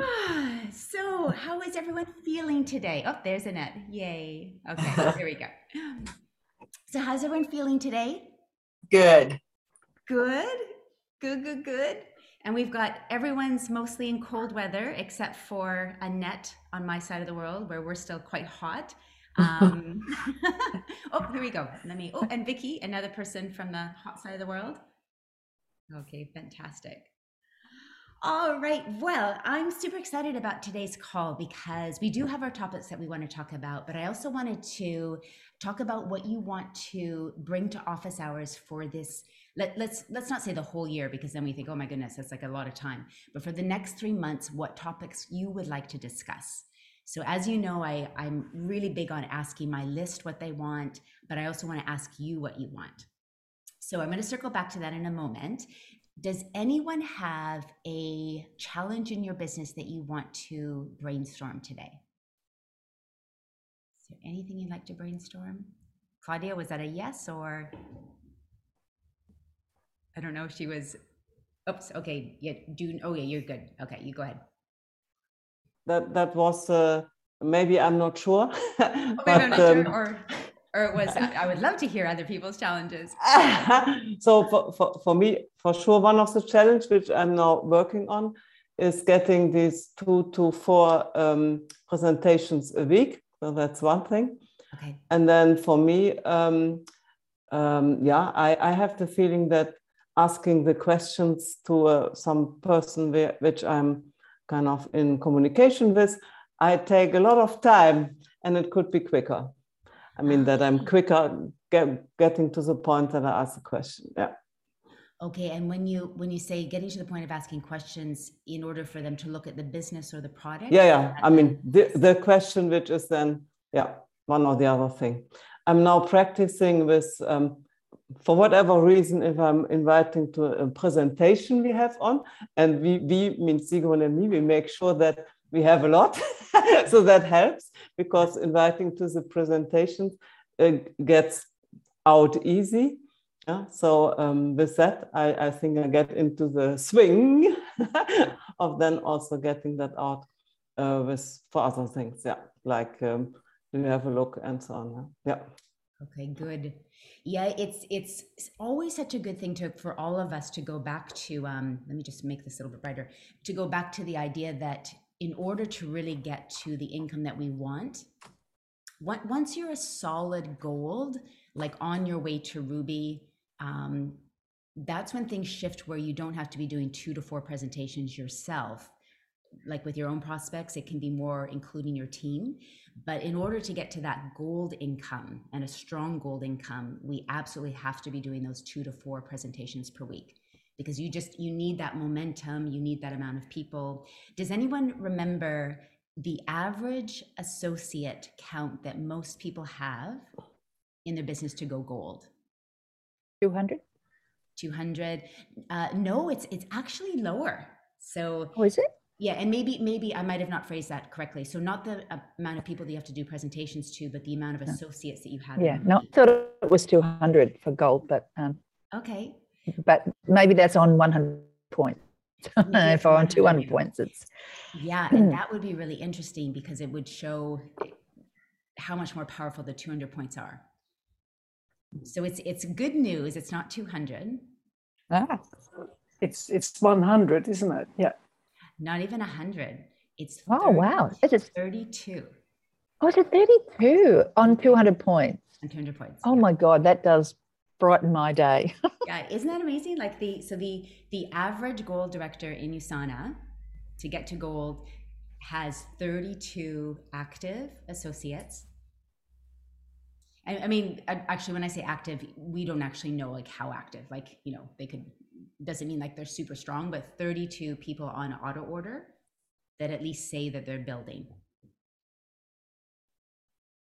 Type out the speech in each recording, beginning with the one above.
So, how is everyone feeling today? Oh, there's Annette. Yay. Okay, here we go. So, how's everyone feeling today? Good. Good, good, good, good. And we've got everyone's mostly in cold weather except for Annette on my side of the world where we're still quite hot. Um, oh, here we go. Let me. Oh, and Vicky, another person from the hot side of the world. Okay, fantastic. All right. Well, I'm super excited about today's call because we do have our topics that we want to talk about, but I also wanted to talk about what you want to bring to office hours for this. Let, let's let's not say the whole year because then we think, oh my goodness, that's like a lot of time. But for the next three months, what topics you would like to discuss. So as you know, I, I'm really big on asking my list what they want, but I also want to ask you what you want. So I'm going to circle back to that in a moment. Does anyone have a challenge in your business that you want to brainstorm today? Is there anything you'd like to brainstorm? Claudia, was that a yes or? I don't know if she was. Oops. Okay. Yeah. Do. Oh, yeah. You're good. Okay. You go ahead. That that was uh, maybe I'm not sure. Oh, I'm not um, sure, or or it was i would love to hear other people's challenges. So for, for, for me for sure one of the challenges which i'm now working on is getting these two to four um, presentations a week. So that's one thing. Okay. And then for me um, um, yeah I, I have the feeling that asking the questions to uh, some person which i'm kind of in communication with i take a lot of time and it could be quicker I mean, that I'm quicker get, getting to the point that I ask a question. Yeah. Okay, and when you when you say getting to the point of asking questions in order for them to look at the business or the product. Yeah, yeah. I mean, the the question which is then yeah one or the other thing. I'm now practicing with. Um, for whatever reason, if I'm inviting to a presentation we have on, and we, we mean Sigrun and me, we make sure that we have a lot. so that helps because inviting to the presentation uh, gets out easy. Yeah, so um, with that, I, I think I get into the swing of then also getting that out uh, with for other things. Yeah, like um, do you have a look and so on. Yeah. Okay, good. Yeah, it's it's always such a good thing to for all of us to go back to. Um, let me just make this a little bit brighter. To go back to the idea that in order to really get to the income that we want, once you're a solid gold, like on your way to Ruby, um, that's when things shift where you don't have to be doing two to four presentations yourself. Like with your own prospects, it can be more including your team. But in order to get to that gold income and a strong gold income, we absolutely have to be doing those two to four presentations per week because you just you need that momentum you need that amount of people. Does anyone remember the average associate count that most people have in their business to go gold? 200 200 uh, no it's it's actually lower. So oh is it? Yeah and maybe maybe i might have not phrased that correctly. So not the amount of people that you have to do presentations to but the amount of associates that you have yeah no i thought it was 200 for gold but um okay but maybe that's on 100 points. if I'm on 200 points, it's yeah, and that would be really interesting because it would show how much more powerful the 200 points are. So it's it's good news. It's not 200. Ah, it's it's 100, isn't it? Yeah. Not even 100. It's oh wow, it is 32. Oh, it's 32 on 200 points. On 200 points. Oh yeah. my god, that does brighten my day. yeah, isn't that amazing? Like the so the the average gold director in USANA to get to gold has 32 active associates. I, I mean, actually, when I say active, we don't actually know like how active. Like you know, they could doesn't mean like they're super strong, but 32 people on auto order that at least say that they're building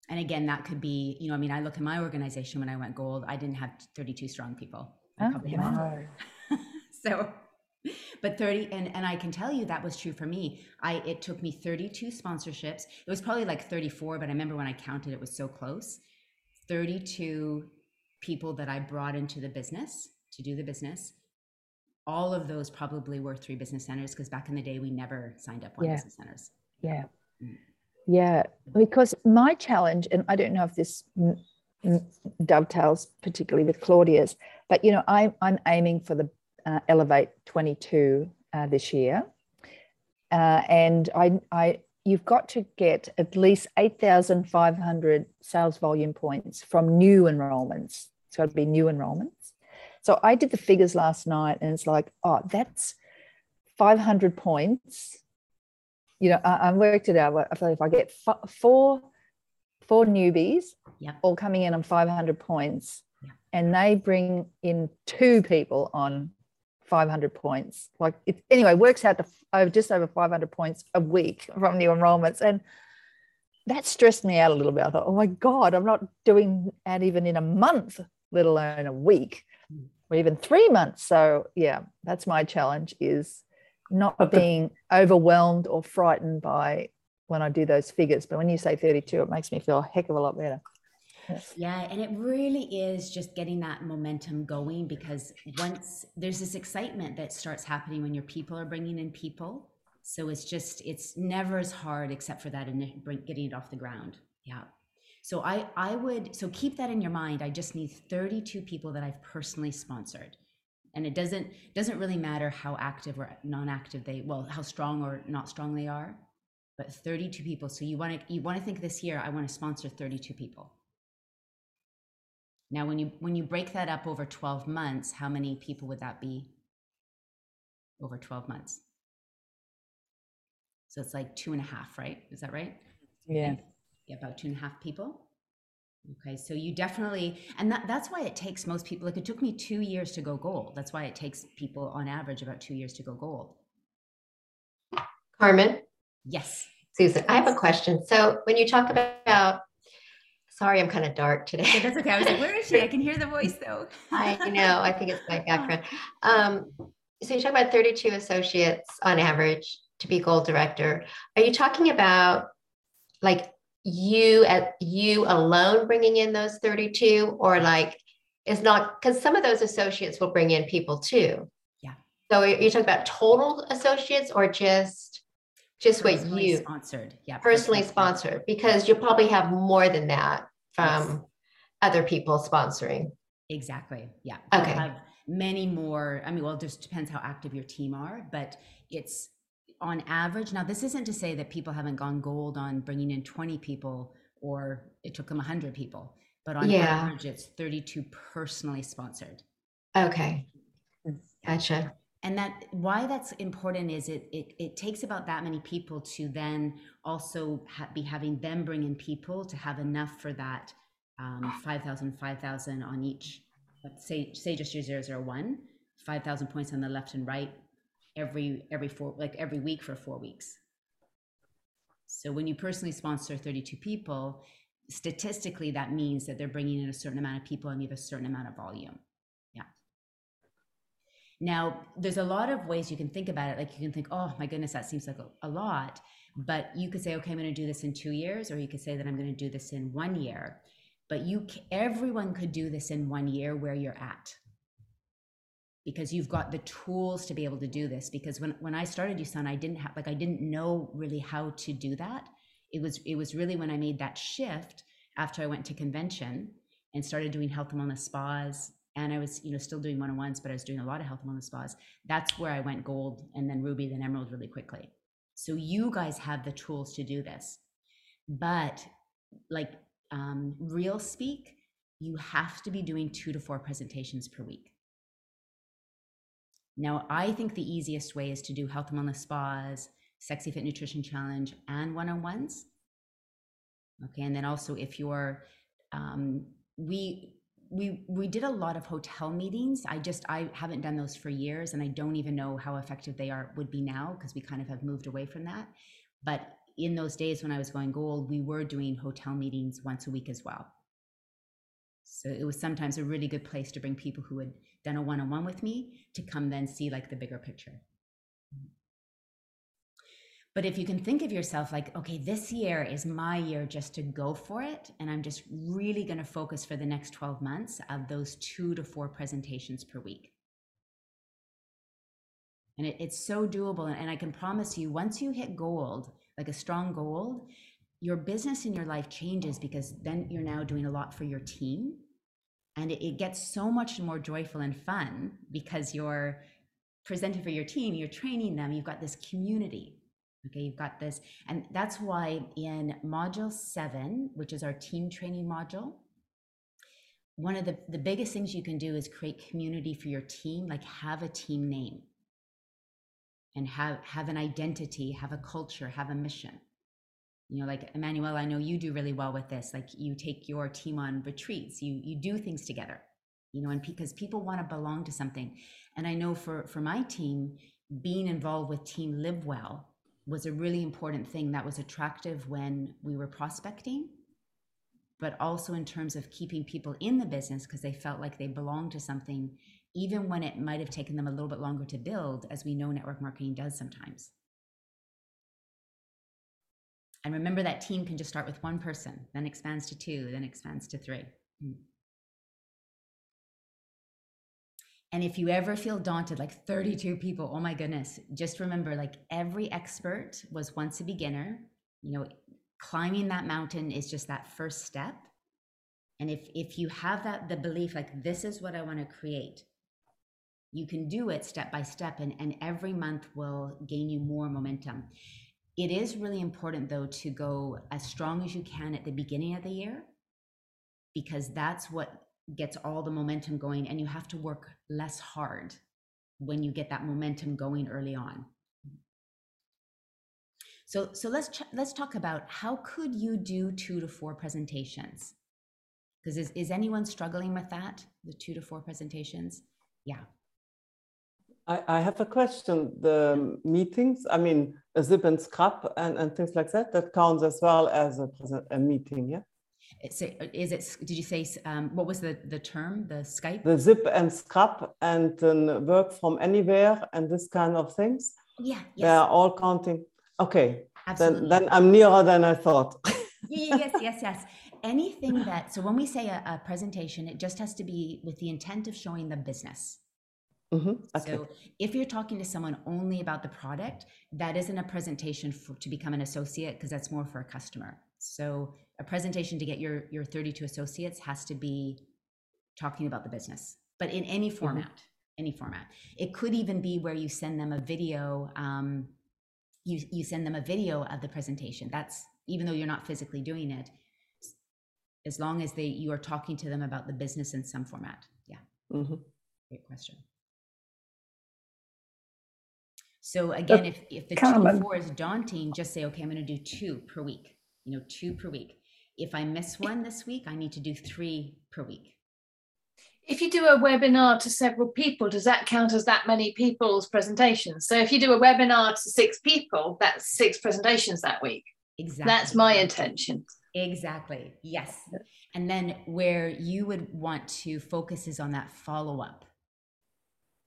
and again that could be you know i mean i look at my organization when i went gold i didn't have 32 strong people oh, no. so but 30 and and i can tell you that was true for me i it took me 32 sponsorships it was probably like 34 but i remember when i counted it was so close 32 people that i brought into the business to do the business all of those probably were three business centers because back in the day we never signed up one Yeah. business centers. Yeah. Mm. Yeah. Because my challenge, and I don't know if this dovetails particularly with Claudia's, but you know, I, I'm aiming for the uh, Elevate 22 uh, this year. Uh, and I, I, you've got to get at least 8,500 sales volume points from new enrollments. It's got to be new enrollments. So I did the figures last night and it's like, oh, that's 500 points you know, I, I worked it out. I feel if I get four, four newbies, Yep. all coming in on 500 points, Yeah. and they bring in two people on 500 points. Like it anyway, works out to f- over just over 500 points a week from new enrollments, and that stressed me out a little bit. I thought, oh my god, I'm not doing that even in a month, let alone a week, Mm. or even three months. So yeah, that's my challenge is not But the- being overwhelmed or frightened by when I do those figures. But when you say 32, it makes me feel a heck of a lot better. Yeah, and it really is just getting that momentum going because once there's this excitement that starts happening when your people are bringing in people. So it's just it's never as hard except for that and getting it off the ground. Yeah. So I I would so keep that in your mind. I just need 32 people that I've personally sponsored. And it doesn't doesn't really matter how active or non-active they well how strong or not strong they are, but 32 people. So you want to you want to think this year I want to sponsor 32 people. Now, when you when you break that up over twelve months, how many people would that be? Over twelve months. So it's like two and a half, right? Is that right? Yeah. Yeah, about two and a half people. Okay, so you definitely, and that, that's why it takes most people. Like it took me two years to go gold. That's why it takes people on average about two years to go gold. Carmen, Yes. Susan, I have a question. So when you talk about, sorry, I'm kind of dark today. that's okay. I was like, where is she? I can hear the voice though. I know, I think it's my background. Um, so you talk about 32 associates on average to be gold director. Are you talking about like you at you alone bringing in those 32 or like it's not because some of those associates will bring in people too. Yeah. So you're you're talking about total associates or just just what you sponsored. Yeah. personally sponsored because you'll probably have more than that from other people sponsoring. Exactly. Yeah. Okay. Have many more. I mean, well, it just depends how active your team are, but it's on average. Now, this isn't to say that people haven't gone gold on bringing in 20 people or it took them 100 people, but on Yeah. average, it's 32 personally sponsored. Okay. Gotcha. And that why that's important is it it, it takes about that many people to then also ha- be having them bring in people to have enough for that um, 5,000, 5,000 on each. Let's say say just your 001, 5,000 points on the left and right every every four like every week for four weeks. So when you personally sponsor 32 people, statistically that means that they're bringing in a certain amount of people and you have a certain amount of volume. Yeah. Now, there's a lot of ways you can think about it. Like you can think, oh my goodness, that seems like a, a lot. But you could say, okay, I'm going to do this in two years, or you could say that I'm going to do this in one year. But you, everyone could do this in one year where you're at, because you've got the tools to be able to do this. Because when when I started USANA, I didn't have like I didn't know really how to do that. It was it was really when I made that shift after I went to convention and started doing health and wellness spas and I was, you know, still doing one-on-ones, but I was doing a lot of health and wellness spas. That's where I went gold and then ruby, then emerald really quickly. So you guys have the tools to do this. But like um, real speak, you have to be doing two to four presentations per week. Now, I think the easiest way is to do health and wellness spas, sexy fit nutrition challenge, and one-on-ones. Okay, and then also if you're, um, we we we did a lot of hotel meetings. I just i haven't done those for years and i don't even know how effective they are would be now because we kind of have moved away from that. But in those days when i was going gold we were doing hotel meetings once a week as well so it was sometimes a really good place to bring people who had done a one-on-one with me to come then see like the bigger picture but if you can think of yourself like, okay, this year is my year just to go for it, and I'm just really going to focus for the next 12 months of those two to four presentations per week. And it, it's so doable. And I can promise you, once you hit gold, like a strong gold, your business and your life changes because then you're now doing a lot for your team. And it, it gets so much more joyful and fun because you're presenting for your team, you're training them, you've got this community. Okay, you've got this. And that's why in module seven, which is our team training module, one of the, the biggest things you can do is create community for your team, like have a team name and have have an identity, have a culture, have a mission. You know, like Emmanuel, I know you do really well with this. Like you take your team on retreats, you you do things together. You know, and because people want to belong to something. And I know for for my team, being involved with Team Live Well was a really important thing that was attractive when we were prospecting but also in terms of keeping people in the business because they felt like they belonged to something even when it might have taken them a little bit longer to build, as we know network marketing does sometimes. And remember that team can just start with one person, then expands to two, then expands to three. Hmm. And if you ever feel daunted, like 32 people, oh my goodness, just remember like every expert was once a beginner. You know, climbing that mountain is just that first step. And if if you have that the belief like this is what I want to create, you can do it step by step and, and every month will gain you more momentum it is really important though to go as strong as you can at the beginning of the year because that's what gets all the momentum going and you have to work less hard when you get that momentum going early on. So so let's ch- let's talk about how could you do 2 to 4 presentations? Because is, is anyone struggling with that the 2 to 4 presentations? Yeah I, I have a question. The meetings, I mean, a Sip and Scrub and, and things like that, that counts as well as a, present, a meeting, yeah? So is it, did you say, um, what was the, the term, the Skype? The Sip and Scrub and um, work from anywhere and this kind of things? Yeah, yes. They are all counting. Okay, Absolutely. Then, then I'm nearer than I thought. yes, yes, yes. Anything that, so when we say a, a presentation, it just has to be with the intent of showing the business Mm-hmm. Okay. So if you're talking to someone only about the product, that isn't a presentation for, to become an associate because that's more for a customer. So a presentation to get your your 32 associates has to be talking about the business, but in any mm-hmm. format, mm-hmm. any format. It could even be where you send them a video. Um, you you send them a video of the presentation. That's even though you're not physically doing it, as long as they you are talking to them about the business in some format. Yeah. Mm-hmm. Great question. So again, if, if the two to four is daunting, just say, okay, I'm going to do two per week, you know, two per week. If I miss one this week, I need to do three per week. If you do a webinar to several people, does that count as that many people's presentations? So if you do a webinar to six people, that's six presentations that week. Exactly. That's my intention. Exactly. Yes. And then where you would want to focus is on that follow up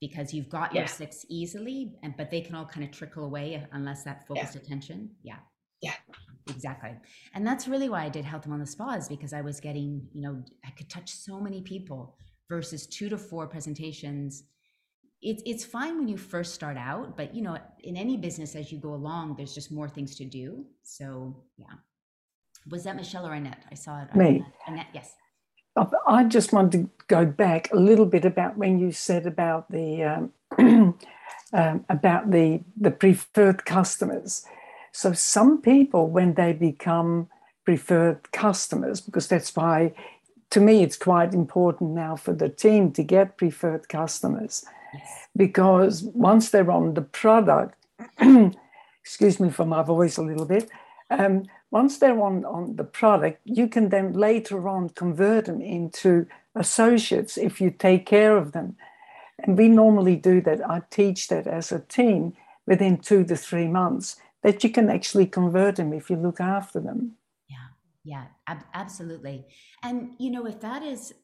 because you've got yeah. your six easily and but they can all kind of trickle away unless that focused yeah. attention. Yeah. Yeah. Exactly. And that's really why i did health and wellness spas because i was getting you know i could touch so many people versus two to four presentations. It's it's fine when you first start out but you know in any business as you go along there's just more things to do. So yeah. Was that michelle or annette? I saw it me annette yes I just wanted to go back a little bit about when you said about the um, um, about the the preferred customers. So some people, when they become preferred customers, because that's why, to me, it's quite important now for the team to get preferred customers, because once they're on the product, excuse me for my voice a little bit. Um, once they're on, on the product, you can then later on convert them into associates if you take care of them. And we normally do that. I teach that as a team within two to three months that you can actually convert them if you look after them. Yeah, yeah, ab- absolutely. And, you know, if that is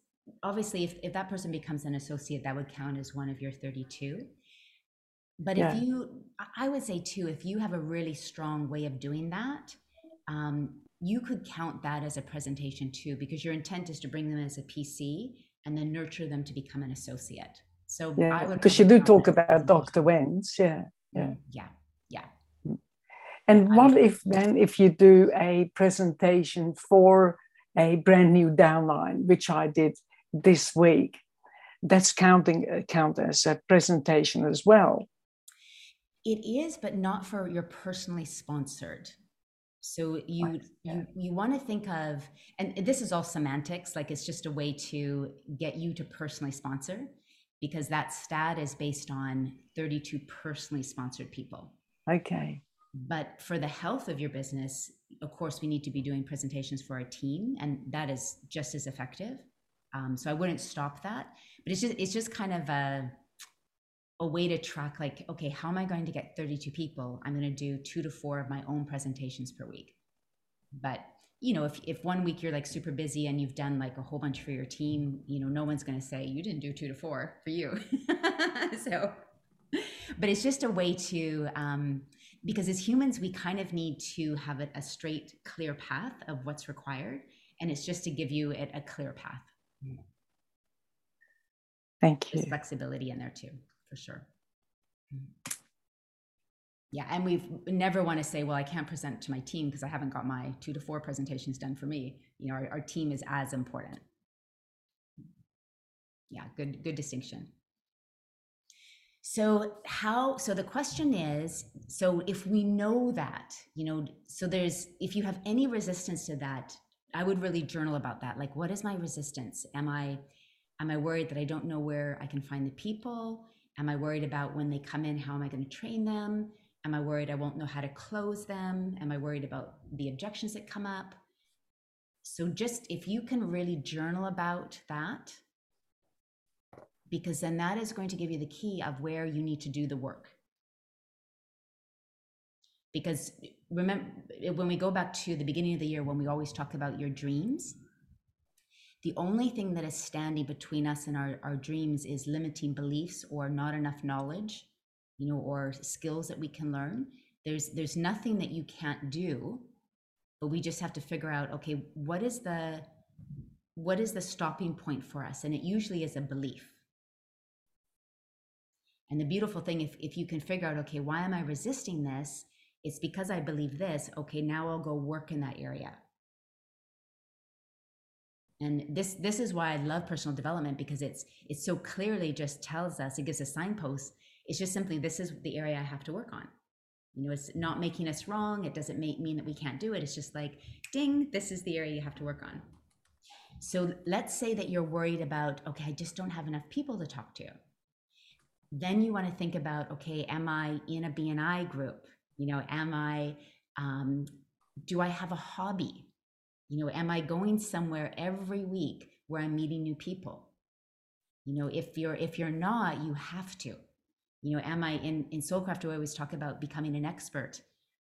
obviously, if, if that person becomes an associate, that would count as one of your 32. But yeah. if you, I would say too, if you have a really strong way of doing that, um, you could count that as a presentation too, because your intent is to bring them as a PC and then nurture them to become an associate. So Yeah, because you do talk count that as about Dr. Wentz. Yeah. Yeah. Yeah, yeah. And I what if then if you do a presentation for a brand new downline, which I did this week, that's counting uh, count as a presentation as well. It is, but not for your personally sponsored. So you yeah. you you want to think of, and this is all semantics. Like it's just a way to get you to personally sponsor, because that stat is based on 32 personally sponsored people. Okay. But for the health of your business, of course, we need to be doing presentations for our team, and that is just as effective. Um, so I wouldn't stop that, but it's just it's just kind of a a way to track like okay how am i going to get 32 people? I'm going to do two to four of my own presentations per week. But you know if, if one week you're like super busy and you've done like a whole bunch for your team you know no one's going to say you didn't do two to four for you. So but it's just a way to um, because as humans we kind of need to have a, a straight clear path of what's required and it's just to give you it a clear path. Thank you. there's flexibility in there too for sure. Mm-hmm. Yeah and we've never want to say well i can't present to my team because i haven't got my two to four presentations done for me. You know our, our team is as important. Yeah good good distinction. So how so the question is so if we know that you know so there's if you have any resistance to that i would really journal about that. Like what is my resistance? Am i am i worried that i don't know where i can find the people am i worried about when they come in how am i going to train them? Am i worried i won't know how to close them? Am i worried about the objections that come up? So just if you can really journal about that because then that is going to give you the key of where you need to do the work. Because remember when we go back to the beginning of the year when we always talk about your dreams the only thing that is standing between us and our, our dreams is limiting beliefs or not enough knowledge you know or skills that we can learn. There's there's nothing that you can't do but we just have to figure out okay what is the what is the stopping point for us? And it usually is a belief. And the beautiful thing if, if you can figure out okay why am i resisting this? It's because i believe this. Okay now i'll go work in that area and this this is why i love personal development because it's it's so clearly just tells us it gives us signposts. It's just simply this is the area i have to work on. You know it's not making us wrong. It doesn't make, mean that we can't do it. It's just like ding this is the area you have to work on. So let's say that you're worried about okay i just don't have enough people to talk to. Then you want to think about okay am i in a bni group? You know am i um, do i have a hobby you know am i going somewhere every week where i'm meeting new people you know if you're if you're not you have to you know am i in in soulcraft we always talk about becoming an expert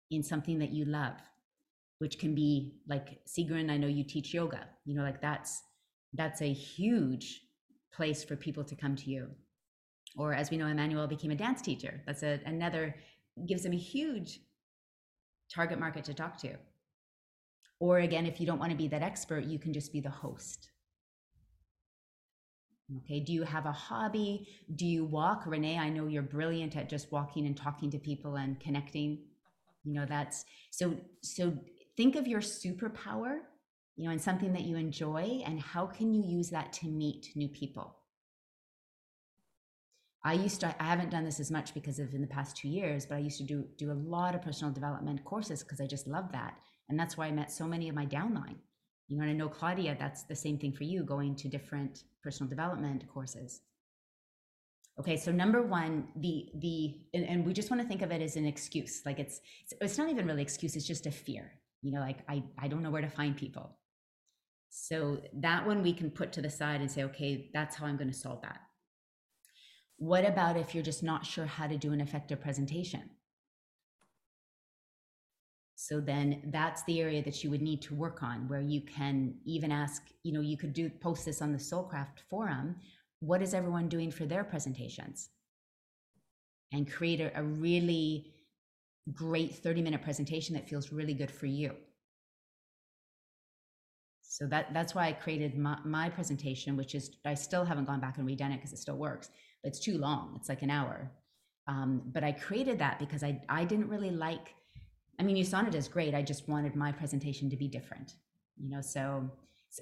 in something that you love which can be like Sigrun, I know you teach yoga, you know, like that's that's a huge place for people to come to you. Or as we know, Emmanuel became a dance teacher. That's a, another gives them a huge target market to talk to. Or again, if you don't want to be that expert, you can just be the host. Okay, do you have a hobby? Do you walk? Renee, I know you're brilliant at just walking and talking to people and connecting. You know, that's so so think of your superpower, you know, and something that you enjoy and how can you use that to meet new people? I used to I haven't done this as much because of in the past 2 years, but I used to do do a lot of personal development courses because I just love that. And that's why I met so many of my downline. You know, and I know Claudia, that's the same thing for you going to different personal development courses. Okay, so number one, the the and, and, we just want to think of it as an excuse. Like it's it's not even really excuse, it's just a fear. You know, like I I don't know where to find people. So that one we can put to the side and say, okay, that's how I'm going to solve that. What about if you're just not sure how to do an effective presentation? So then that's the area that you would need to work on where you can even ask, you know, you could do post this on the Soulcraft forum. What is everyone doing for their presentations? And create a, a really great 30 minute presentation that feels really good for you. So that that's why I created my, my presentation, which is I still haven't gone back and redone it because it still works. But it's too long. It's like an hour. Um, but I created that because I I didn't really like. I mean, USANA is great. I just wanted my presentation to be different, you know. So,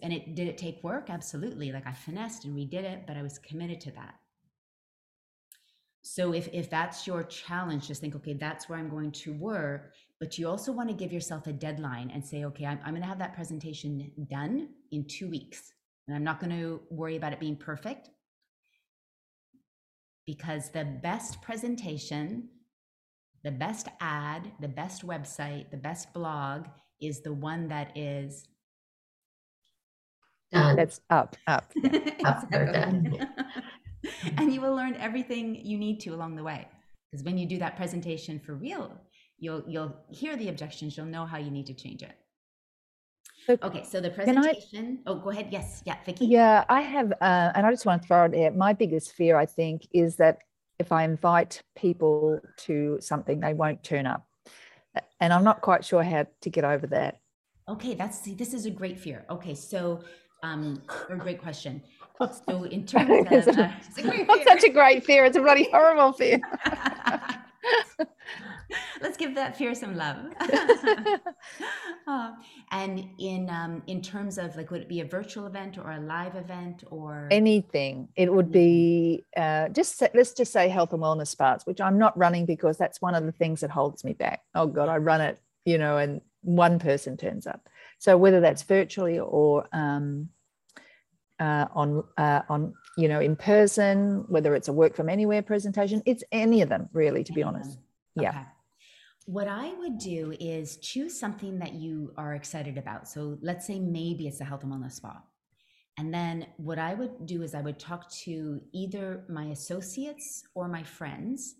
and it did it take work? Absolutely. Like I finessed and redid it, but I was committed to that. So if if that's your challenge, just think, okay, that's where I'm going to work. But you also want to give yourself a deadline and say, okay, I'm, I'm going to have that presentation done in two weeks, and I'm not going to worry about it being perfect because the best presentation, the best ad, the best website, the best blog is the one that is Done. That's up, up. Up or done. and you will learn everything you need to along the way. Because when you do that presentation for real, you'll you'll hear the objections, you'll know how you need to change it. So Okay, so the Can I- presentation. Oh, go ahead. Yes, yeah, Vicky. Yeah, I have, uh, and I just want to throw it there. My biggest fear, I think, is that if I invite people to something, they won't turn up. And I'm not quite sure how to get over that. Okay, that's see, this is a great fear. Okay, so um, a great question. So in terms of It's uh, it's a great fear. such a great fear. It's a bloody horrible fear. Let's give that fear some love. Uh, and in um, in terms of like, would it be a virtual event or a live event or? Anything. It would be uh, just say, let's just say health and wellness parts, which I'm not running because that's one of the things that holds me back. Oh God, I run it, you know, and one person turns up. So whether that's virtually or um, uh, on uh, on you know in person, whether it's a work from anywhere presentation, it's any of them really, to be honest. them. Yeah. What I would do is choose something that you are excited about. So let's say maybe it's a health and wellness spa. And then what I would do is I would talk to either my associates or my friends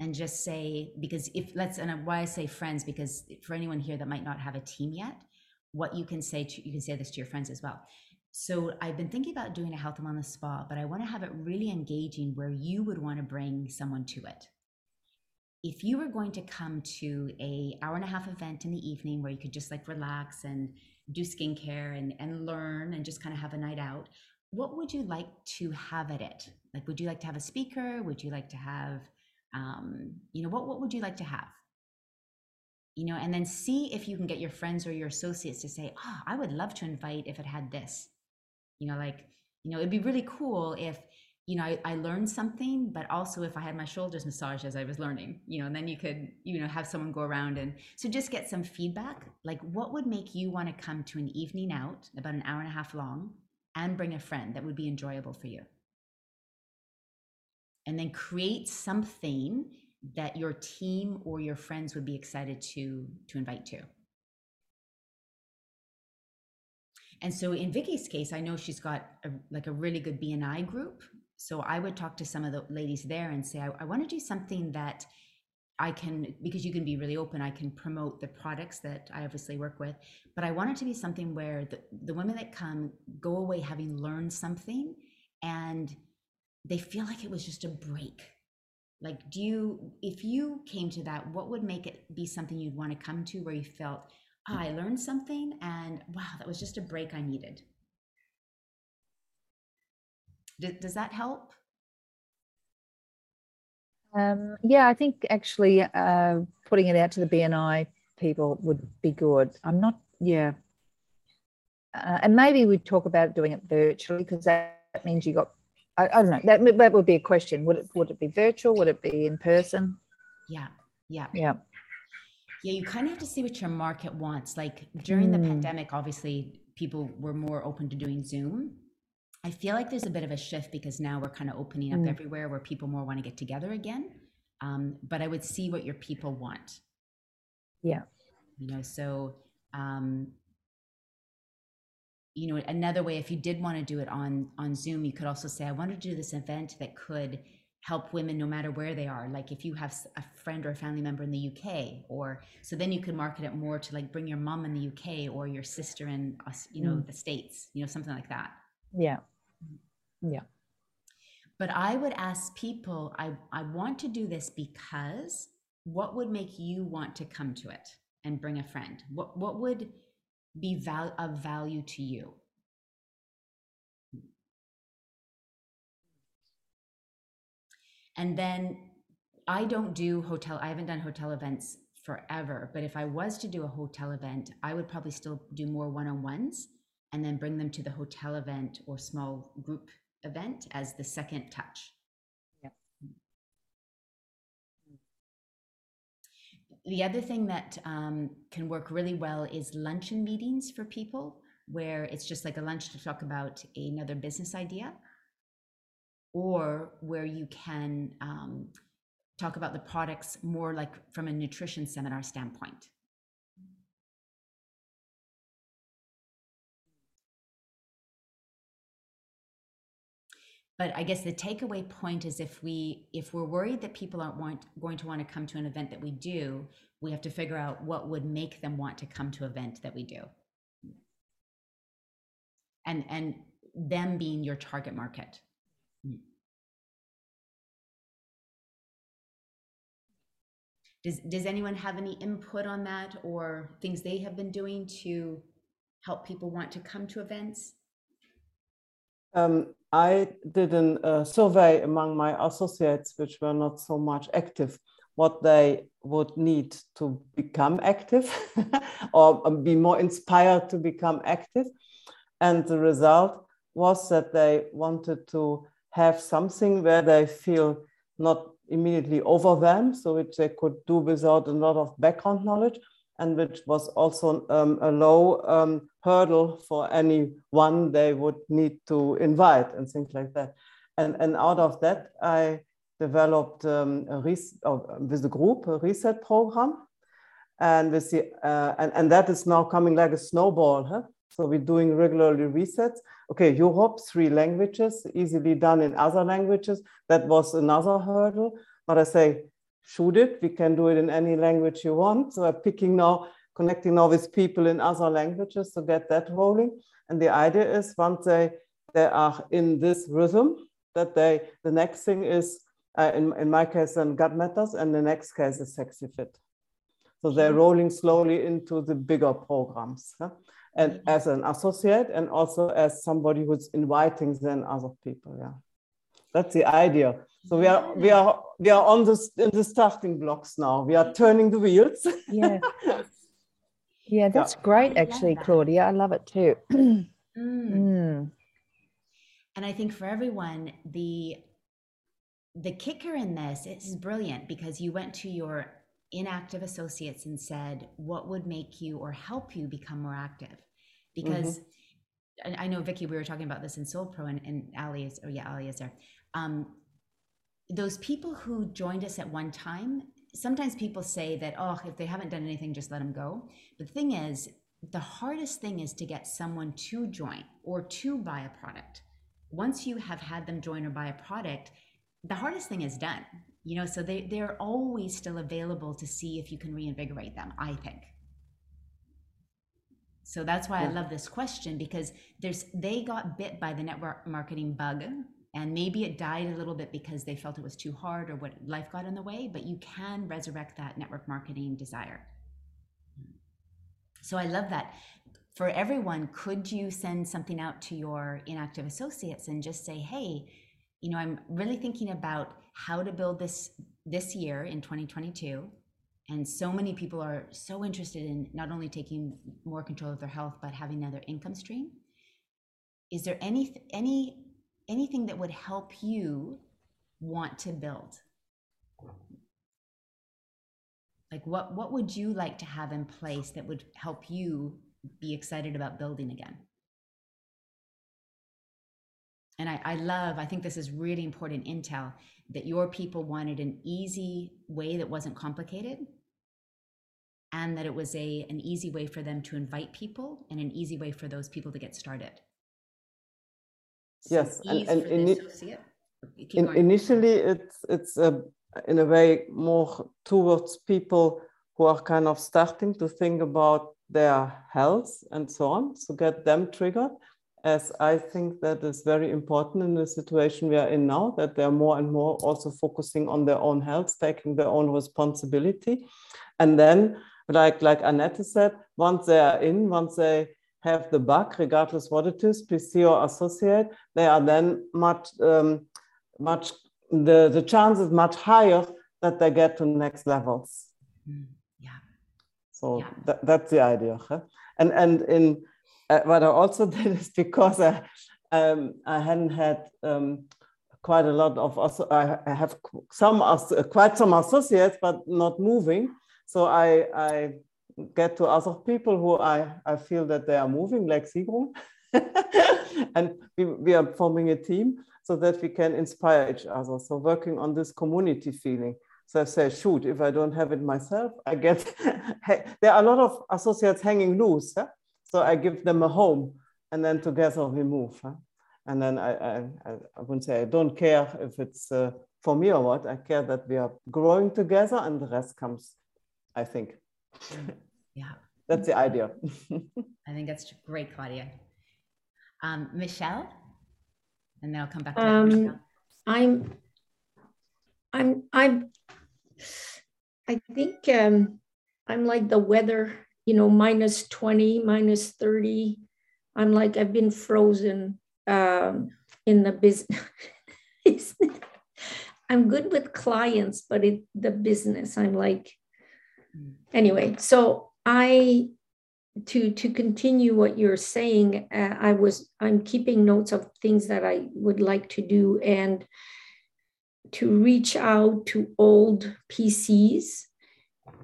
and just say, because if let's, and why I say friends, because for anyone here that might not have a team yet, what you can say to, you can say this to your friends as well. So I've been thinking about doing a health and wellness spa, but I want to have it really engaging where you would want to bring someone to it if you were going to come to a hour and a half event in the evening where you could just like relax and do skincare and, and learn and just kind of have a night out what would you like to have at it? Like would you like to have a speaker? Would you like to have um, you know what, what would you like to have? You know and then see if you can get your friends or your associates to say oh i would love to invite if it had this. You know like you know it'd be really cool if you know I, I learned something but also if i had my shoulders massaged as i was learning you know and then you could you know have someone go around and so just get some feedback like what would make you want to come to an evening out about an hour and a half long and bring a friend that would be enjoyable for you and then create something that your team or your friends would be excited to to invite to and so in Vicky's case, I know she's got a, like a really good BNI group. So I would talk to some of the ladies there and say, I, I want to do something that I can, because you can be really open, I can promote the products that I obviously work with. But I want it to be something where the, the women that come go away having learned something and they feel like it was just a break. Like, do you, if you came to that, what would make it be something you'd want to come to where you felt, "Ah, I learned something and wow, that was just a break I needed? Does, does that help? Um, yeah, I think actually uh, putting it out to the BNI people would be good. I'm not, yeah. Uh, and maybe we talk about doing it virtually because that, that means you got, I, I don't know, that, that would be a question. Would it, would it be virtual? Would it be in person? Yeah, yeah. Yeah. Yeah, you kind of have to see what your market wants. Like during the Mm. pandemic, obviously people were more open to doing Zoom. I feel like there's a bit of a shift because now we're kind of opening up Mm. everywhere where people more want to get together again. Um, but I would see what your people want. Yeah. You know, so um, you know, another way if you did want to do it on on Zoom, you could also say, I want to do this event that could help women no matter where they are like if you have a friend or a family member in the uk or so then you could market it more to like bring your mom in the uk or your sister in us you know Mm. the states you know something like that Yeah. But i would ask people i i want to do this because what would make you want to come to it and bring a friend? What what would be val- of value to you? And then I don't do hotel, I haven't done hotel events forever, but if I was to do a hotel event, I would probably still do more one on ones and then bring them to the hotel event or small group event as the second touch. The other thing that um, can work really well is luncheon meetings for people, where it's just like a lunch to talk about another business idea, or where you can um, talk about the products more like from a nutrition seminar standpoint. But i guess the takeaway point is if we if we're worried that people aren't want, going to want to come to an event that we do we have to figure out what would make them want to come to an event that we do. And and them being your target market. Does does anyone have any input on that or things they have been doing to help people want to come to events um, I did a uh, survey among my associates, which were not so much active, what they would need to become active or um, be more inspired to become active. And the result was that they wanted to have something where they feel not immediately overwhelmed, so which they could do without a lot of background knowledge, and which was also um, a low um, hurdle for anyone they would need to invite and things like that. And, and out of that, I developed um, uh, with the group a reset program. And, with the, uh, and, and that is now coming like a snowball. Huh? So we're doing regularly resets. Okay, Europe, three languages, easily done in other languages. That was another hurdle. But I say, shoot it. We can do it in any language you want. So I'm picking now, connecting now with people in other languages to get that rolling. And the idea is once they, they are in this rhythm, that they, the next thing is, uh, in, in my case, then gut matters, and the next case is sexy fit. So they're mm-hmm. rolling slowly into the bigger programs. Huh? And mm-hmm. as an associate, and also as somebody who's inviting then other people. Yeah, that's the idea. So we are we are we are on the in the starting blocks now. We are turning the wheels. yeah. Yeah, that's yeah. great actually, Claudia. I love it too. mm. Mm. And I think for everyone, the the kicker in this is brilliant because you went to your inactive associates and said, what would make you or help you become more active? Because mm-hmm. I know Vicky, we were talking about this in Soul Pro and, and Ali is, oh yeah, Ali is there. Um, those people who joined us at one time, sometimes people say that, oh, if they haven't done anything, just let them go. But the thing is, the hardest thing is to get someone to join or to buy a product. Once you have had them join or buy a product, the hardest thing is done. You know, so they, they're always still available to see if you can reinvigorate them, I think. So that's why I love this question because there's they got bit by the network marketing bug and maybe it died a little bit because they felt it was too hard or what life got in the way but you can resurrect that network marketing desire. So i love that. For everyone could you send something out to your inactive associates and just say hey you know i'm really thinking about how to build this this year in 2022 and so many people are so interested in not only taking more control of their health but having another income stream. Is there any any anything that would help you want to build? Like what what would you like to have in place that would help you be excited about building again? And I, I love i think this is really important intel that your people wanted an easy way that wasn't complicated and that it was a an easy way for them to invite people and an easy way for those people to get started yes and, and ini- in, initially it's it's a, in a way more towards people who are kind of starting to think about their health and so on so get them triggered as i think that is very important in the situation we are in now that they're more and more also focusing on their own health taking their own responsibility. And then like like annette said once they are in once they have the bug, regardless what it is, PC or associate, they are then much, um, much the the chance is much higher that they get to next levels. Mm, yeah. So Yeah. that, that's the idea. Huh? And and in uh, what I also did is because I um, I hadn't had um, quite a lot of asso- I, have some quite some associates, but not moving. So I I get to other people who I I feel that they are moving, like Sigrun, and we, we are forming a team so that we can inspire each other. So working on this community feeling. So I say, shoot, if I don't have it myself, I get, there are a lot of associates hanging loose. Huh? So I give them a home and then together we move. Huh? And then I, I, I wouldn't say I don't care if it's uh, for me or what. I care that we are growing together and the rest comes, I think. Yeah. That's the idea. I think that's great, Claudia. Um, Michelle, and then I'll come back to that. Um, I'm, I'm, I'm, I think um, I'm like the weather, you know, minus 20, minus 30. I'm like, I've been frozen um, in the business. I'm good with clients, but it the business, I'm like. Anyway. So I, to to continue what you're saying, uh, I was I'm keeping notes of things that I would like to do and to reach out to old PCs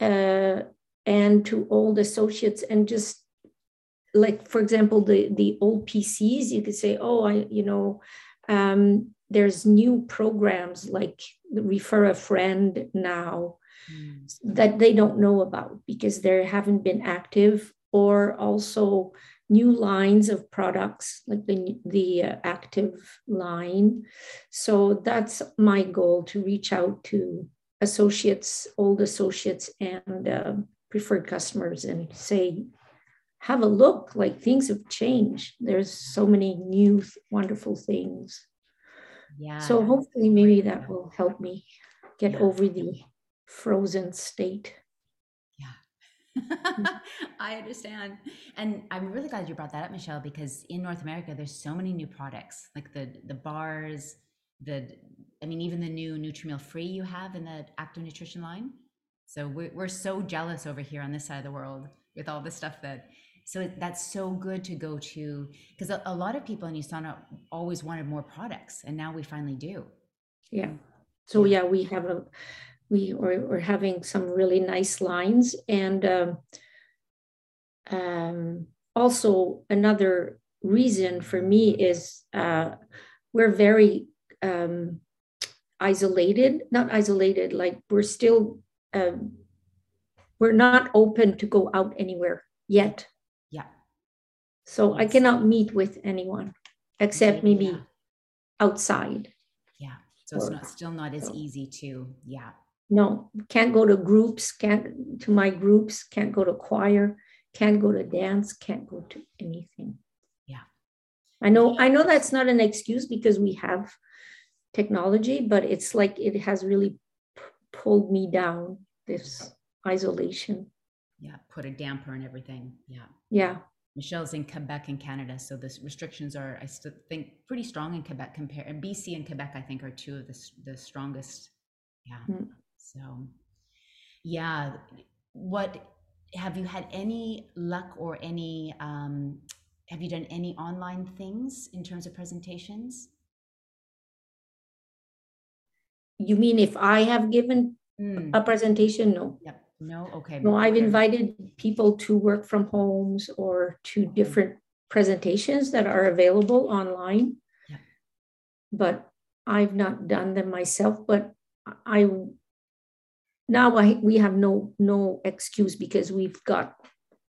uh, and to old associates and just like for example the the old PCs you could say oh I you know um, there's new programs like refer a friend now Mm, that they don't know about because they haven't been active or also new lines of products like the, the uh, active line so that's my goal to reach out to associates old associates and uh, preferred customers and say have a look like things have changed there's so many new wonderful things yeah. so hopefully maybe that will help me get Yeah. over the frozen state Yeah. I understand. And I'm really glad you brought that up, Michelle, because in North America, there's so many new products, like the the bars, the I mean, even the new Nutrimeal Free you have in the active nutrition line. So we're, we're so jealous over here on this side of the world with all the stuff that so that's so good to go to because a, a lot of people in USANA always wanted more products and now we finally do. Yeah. So yeah, we have a we are we're having some really nice lines and um, um, also another reason for me is uh, we're very um, isolated, not isolated, like we're still um, we're not open to go out anywhere yet. Yeah. So I cannot meet with anyone except maybe Yeah. outside. Yeah. So it's not still not as so- easy to, yeah. No can't go to groups can't to my groups can't go to choir can't go to dance can't go to anything Yeah. i know i know that's not an excuse because we have technology but it's like it has really p- pulled me down this isolation Yeah. Put a damper and everything. Yeah. yeah Michelle's in Quebec in Canada, so the restrictions are, I still think, pretty strong in Quebec. Compare and BC and Quebec, I think, are two of the the strongest. Yeah. Mm. So, yeah. What have you had any luck or any? Um, have you done any online things in terms of presentations? you mean if i have given Mm, a presentation no Yep. No. Okay. no i've invited people to work from homes or to different presentations that are available online Yeah. but i've not done them myself but i now I, we have no no excuse because we've got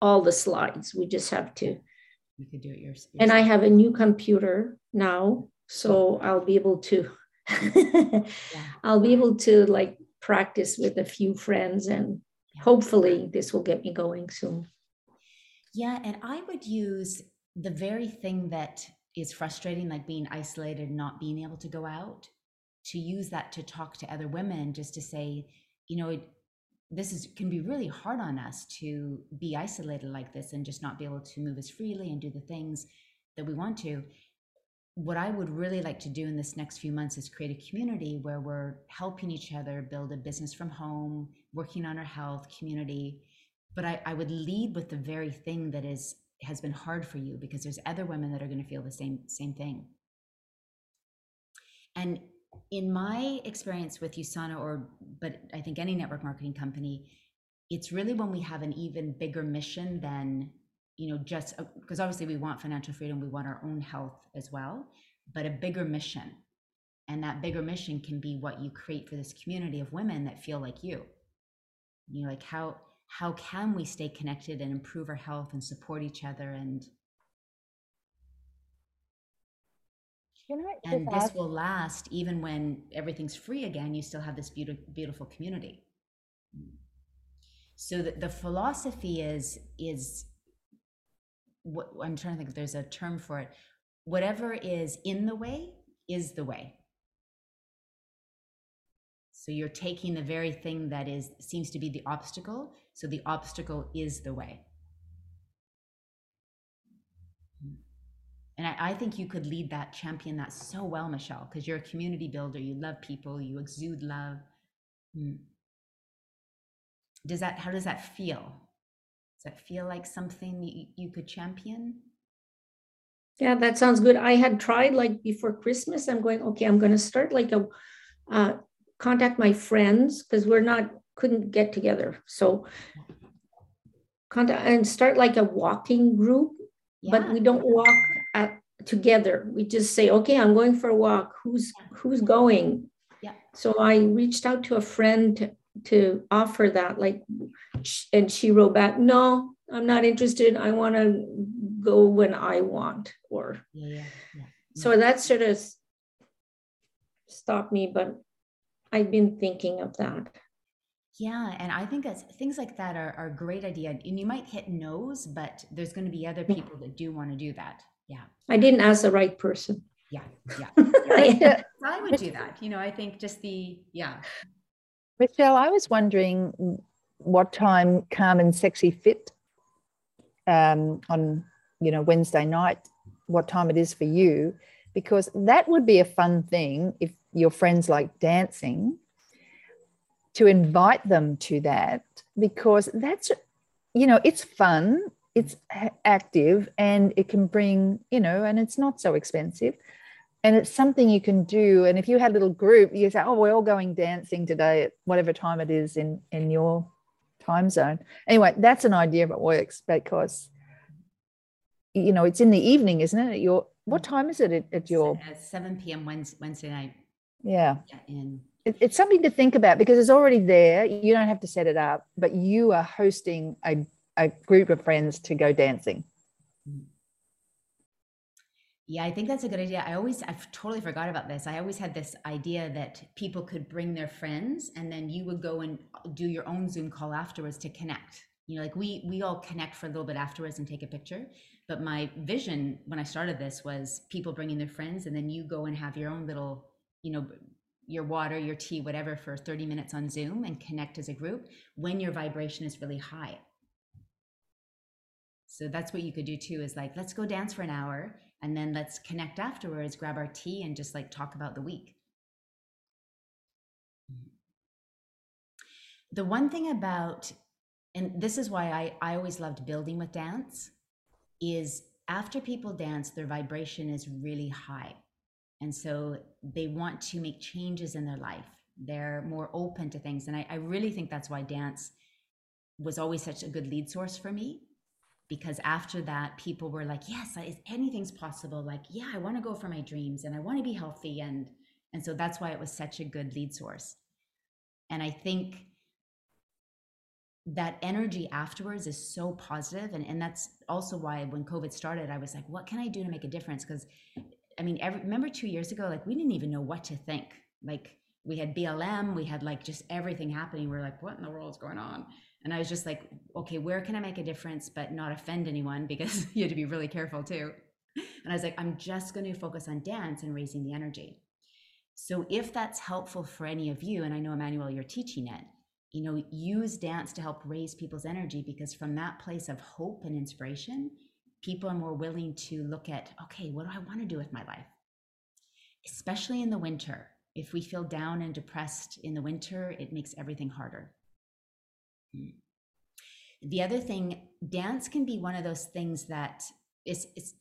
all the slides we just have to You could do it yours. and i have a new computer now so i'll be able to i'll be able to like practice with a few friends and Yeah. hopefully this will get me going soon Yeah, and I would use the very thing that is frustrating, like being isolated, and not being able to go out, to use that to talk to other women, just to say, you know, it, this is can be really hard on us to be isolated like this and just not be able to move as freely and do the things that we want to. what I would really like to do in this next few months is create a community where we're helping each other build a business from home, working on our health, community. But I, I would lead with the very thing that is has been hard for you because there's other women that are going to feel the same same thing. And in my experience with USANA, or but I think any network marketing company, it's really when we have an even bigger mission than you know just because uh, obviously we want financial freedom we want our own health as well but a bigger mission. And that bigger mission can be what you create for this community of women that feel like you. You know like how how can we stay connected and improve our health and support each other and and this will last even when everything's free again you still have this beautiful beautiful community so the, the philosophy is is what I'm trying to think if there's a term for it. Whatever is in the way is the way. So you're taking the very thing that is seems to be the obstacle. So the obstacle is the way. And I, I think you could lead that, champion that so well, Michelle, because you're a community builder. You love people. You exude love. Hmm. Does that? How does that feel? Does that feel like something you, you could champion? Yeah, that sounds good. I had tried like before Christmas. I'm going, okay, I'm going to start like a uh, contact my friends because we're not couldn't get together. So contact and start like a walking group, yeah. but we don't walk together. We just say, okay, I'm going for a walk. Who's who's going? Yeah. So I reached out to a friend to offer that like and she wrote back no i'm not interested i want to go when i want or yeah, yeah, yeah. so that sort of stopped me but i've been thinking of that yeah and i think that's things like that are, are a great idea and you might hit no's but there's going to be other people that do want to do that yeah. I didn't ask the right person. Yeah yeah, yeah. i would do that you know i think just the yeah. Michelle, I was wondering what time Calm and Sexy Fit um, on you know Wednesday night, what time it is for you, because that would be a fun thing if your friends like dancing to invite them to that because that's you know it's fun it's active and it can bring you know and it's not so expensive. And it's something you can do. And if you had a little group you say oh we're all going dancing today at whatever time it is in in your time zone. Anyway that's an idea that works because you know it's in the evening isn't it? At your what time is it at, at your uh, 7 p.m wednesday, wednesday night. Yeah, yeah in it, it's something to think about because it's already there. You don't have to set it up but you are hosting a, a group of friends to go dancing yeah, I think that's a good idea. I always, I've totally forgot about this. I always had this idea that people could bring their friends and then you would go and do your own Zoom call afterwards to connect. You know, like we we all connect for a little bit afterwards and take a picture. But my vision when I started this was people bringing their friends and then you go and have your own little, you know, your water, your tea, whatever for 30 minutes on Zoom and connect as a group when your vibration is really high. So that's what you could do too is like, let's go dance for an hour and then let's connect afterwards grab our tea and just like talk about the week. Mm-hmm. The one thing about and this is why I, I always loved building with dance is after people dance their vibration is really high. And so they want to make changes in their life. They're more open to things. And I, I really think that's why dance was always such a good lead source for me because after that people were like yes anything's possible. Like yeah i want to go for my dreams and i want to be healthy. And and so that's why it was such a good lead source. And i think that energy afterwards is so positive. And, and that's also why when covid started i was like what can i do to make a difference? Because i mean every, remember two years ago like we didn't even know what to think. Like we had blm we had like just everything happening. We we're like what in the world is going on and I was just like, okay, where can I make a difference but not offend anyone? Because you had to be really careful too. And I was like, I'm just going to focus on dance and raising the energy. So if that's helpful for any of you, and I know Emmanuel, you're teaching it, you know, use dance to help raise people's energy because from that place of hope and inspiration, people are more willing to look at, okay, what do I want to do with my life? especially in the winter. If we feel down and depressed in the winter, it makes everything harder. The other thing, dance can be one of those things that is, is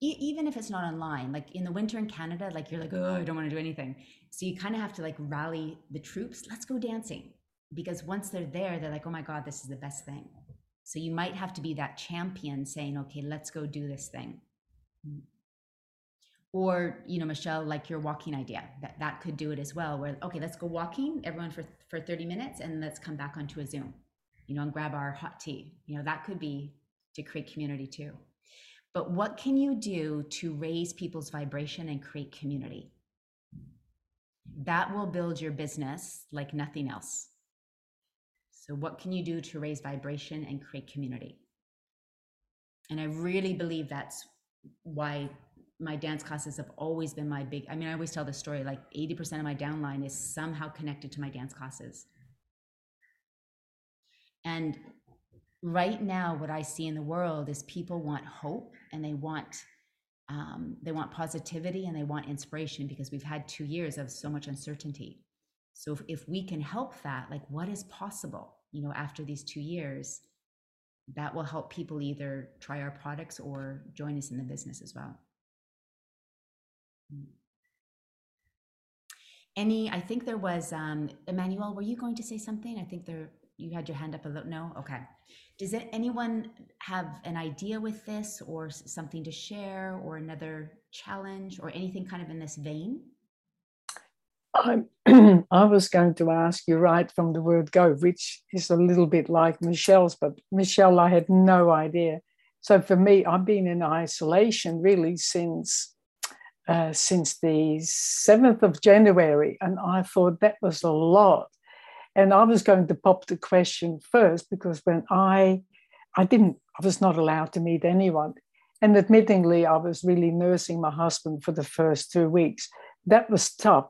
even if it's not online, like in the winter in Canada, like you're like, oh, I don't want to do anything. So you kind of have to like rally the troops. Let's go dancing. Because once they're there, they're like, oh my God, this is the best thing. So you might have to be that champion saying, okay, let's go do this thing. Hmm. Or you know michelle like your walking idea that that could do it as well where okay let's go walking everyone for for 30 minutes and let's come back onto a zoom you know and grab our hot tea. You know that could be to create community too. But what can you do to raise people's vibration and create community? That will build your business like nothing else. So what can you do to raise vibration and create community? And i really believe that's why my dance classes have always been my big i mean i always tell the story like 80% of my downline is somehow connected to my dance classes and right now what i see in the world is people want hope and they want um, they want positivity and they want inspiration because we've had two years of so much uncertainty so if, if we can help that like what is possible you know after these two years that will help people either try our products or join us in the business as well. Any, I think there was, um, Emmanuel, were you going to say something? I think there, you had your hand up a little, no? Okay. Does it, anyone have an idea with this or something to share or another challenge or anything kind of in this vein? I, I was going to ask you right from the word go, which is a little bit like Michelle's, but Michelle, I had no idea. So for me, I've been in isolation really since uh, since the 7th of January. And I thought that was a lot. And I was going to pop the question first because when I, I didn't, I was not allowed to meet anyone. And admittingly, I was really nursing my husband for the first two weeks. That was tough.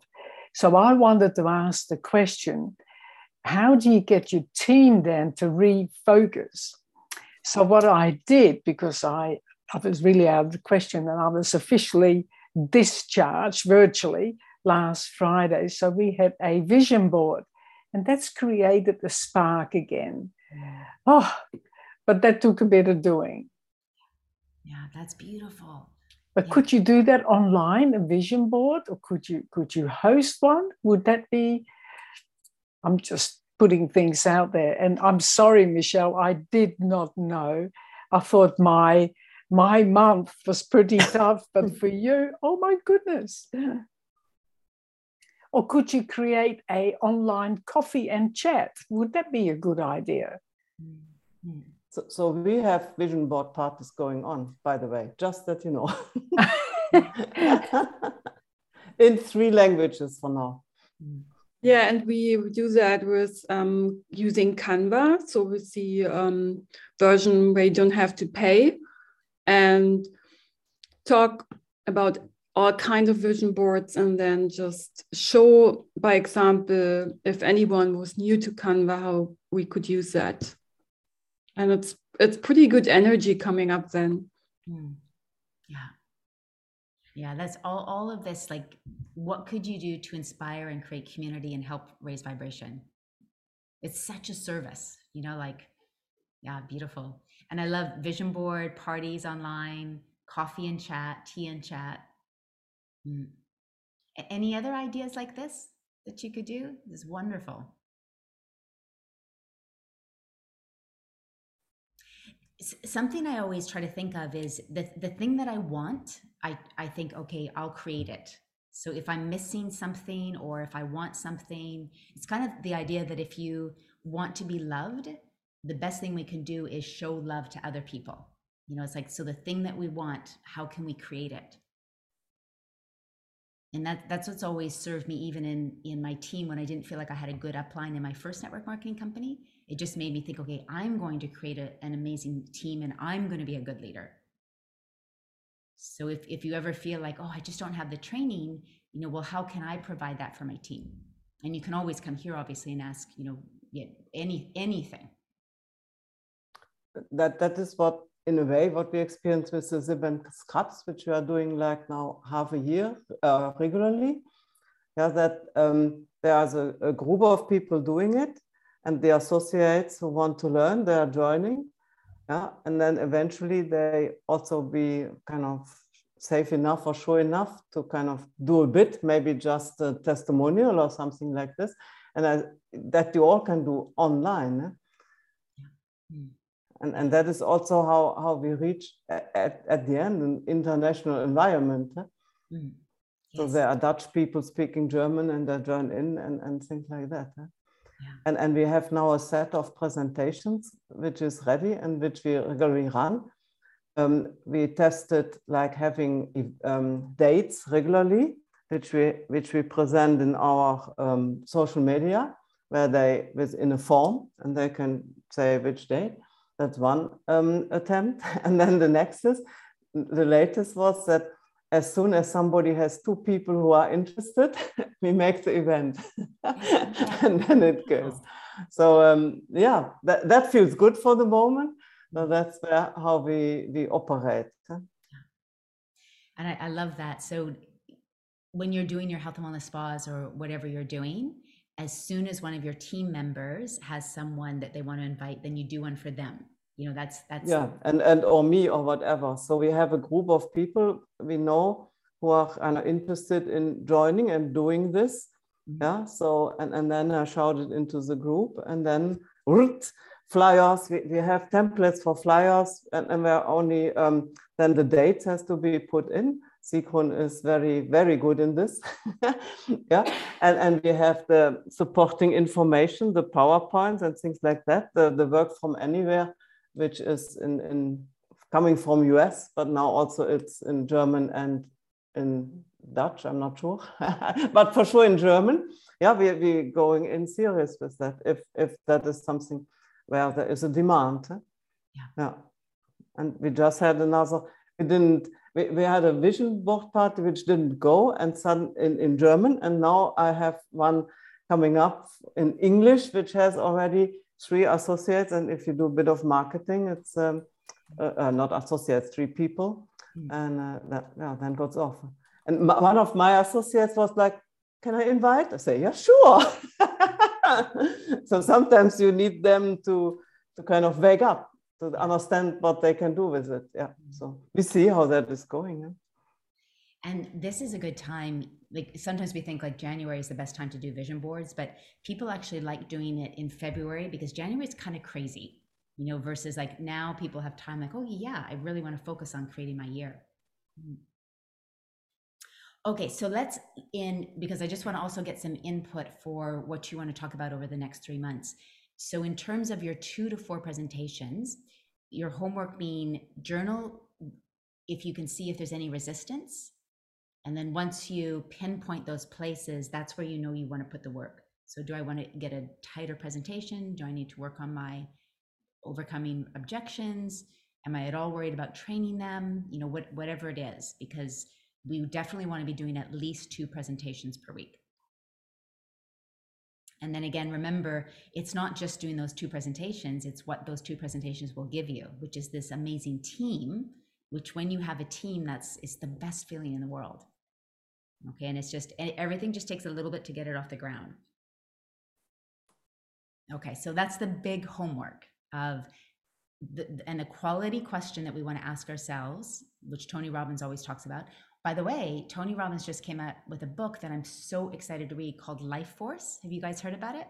So I wanted to ask the question how do you get your team then to refocus? So, what I did, because I, I was really out of the question and I was officially discharge virtually last Friday. So we had a vision board, and that's created the spark again. Oh, but that took a bit of doing. Yeah, that's beautiful. But yeah. could you do that online, a vision board, or could you could you host one? Would that be? I'm just putting things out there, and I'm sorry, Michelle, I did not know. I thought my my month was pretty tough, but for you, oh my goodness. Or could you create a online coffee and chat? Would that be a good idea? So, so we have vision board parties going on, by the way, just that you know. In three languages for now. Yeah, and we do that with um, using Canva. So with the um, version where you don't have to pay and talk about all kinds of vision boards and then just show by example if anyone was new to canva how we could use that. And it's it's pretty good energy coming up then. Mm. yeah. Yeah that's all all of this like what could you do to inspire and create community and help raise vibration? It's such a service you know like yeah beautiful and I love vision board, parties online, coffee and chat, tea and chat. Mm. Any other ideas like this that you could do? This is wonderful. something I always try to think of is the, the thing that I want, I, I think, okay, I'll create it. So if I'm missing something or if I want something, it's kind of the idea that if you want to be loved, the best thing we can do is show love to other people. You know, it's like, so the thing that we want, how can we create it? And that, that's what's always served me, even in, in my team when I didn't feel like I had a good upline in my first network marketing company. It just made me think, okay, I'm going to create a, an amazing team and I'm going to be a good leader. So if, if you ever feel like, oh, I just don't have the training, you know, well, how can I provide that for my team? And you can always come here, obviously, and ask, you know, yeah, any anything that that is what in a way, what we experience with the Sip Scrubs, which we are doing like now half a year uh, regularly, yeah, that um, there's a, a, group of people doing it, and the associates who want to learn, they are joining, yeah, and then eventually they also be kind of safe enough or sure enough to kind of do a bit, maybe just a testimonial or something like this, and I, that you all can do online. Eh? Yeah. Mm. And, and that is also how, how we reach at, at the end an international environment. Eh? Mm. Yes. So there are Dutch people speaking German and they join in and, and things like that. Eh? Yeah. And, and we have now a set of presentations which is ready and which we regularly run um, we tested like having um, dates regularly, which we which we present in our um, social media, where they within a form and they can say which date. That's one um, attempt, and then the next is the latest was that as soon as somebody has two people who are interested, we make the event, and then it goes. So um, yeah, that, that feels good for the moment so that's how we, we operate. And I, I love that. So when you're doing your health and wellness spas or whatever you're doing, as soon as one of your team members has someone that they want to invite, then you do one for them. You know, that's that's yeah, and and or me or whatever. So we have a group of people we know who are of interested in joining and doing this. Mm-hmm. Yeah. So and and then I shout it into the group, and then flyers. We, we have templates for flyers, and, and we're only um, then the dates has to be put in. Sigrun is very, very good in this. yeah, and, and we have the supporting information, the PowerPoints and things like that, the, the work from anywhere, which is in, in coming from US, but now also it's in German and in Dutch, I'm not sure, but for sure in German. Yeah, we, we're going in serious with that if, if that is something where there is a demand. Yeah. yeah. And we just had another, we didn't, we, we had a vision board party which didn't go and some in, in German. And now I have one coming up in English, which has already three associates. And if you do a bit of marketing, it's um, uh, uh, not associates, three people. Mm. And uh, that, yeah, then goes off. And one of my associates was like, can I invite? I say, yeah, sure. so sometimes you need them to, to kind of wake up, to understand what they can do with it. Yeah. So we see how that is going. Yeah? And this is a good time. Like sometimes we think like January is the best time to do vision boards, but people actually like doing it in February because January is kind of crazy, you know, versus like now people have time like, oh yeah, I really want to focus on creating my year. Mm-hmm. Okay, so let's in because I just want to also get some input for what you want to talk about over the next three months. So, in terms of your two to four presentations, your homework being journal if you can see if there's any resistance. And then once you pinpoint those places, that's where you know you want to put the work. So, do I want to get a tighter presentation? Do I need to work on my overcoming objections? Am I at all worried about training them? You know, what, whatever it is, because we definitely want to be doing at least two presentations per week. And then again, remember, it's not just doing those two presentations, it's what those two presentations will give you, which is this amazing team, which when you have a team, that's it's the best feeling in the world. Okay, and it's just everything just takes a little bit to get it off the ground. Okay, so that's the big homework of the, and the quality question that we want to ask ourselves, which Tony Robbins always talks about. By the way, Tony Robbins just came out with a book that I'm so excited to read called Life Force. Have you guys heard about it?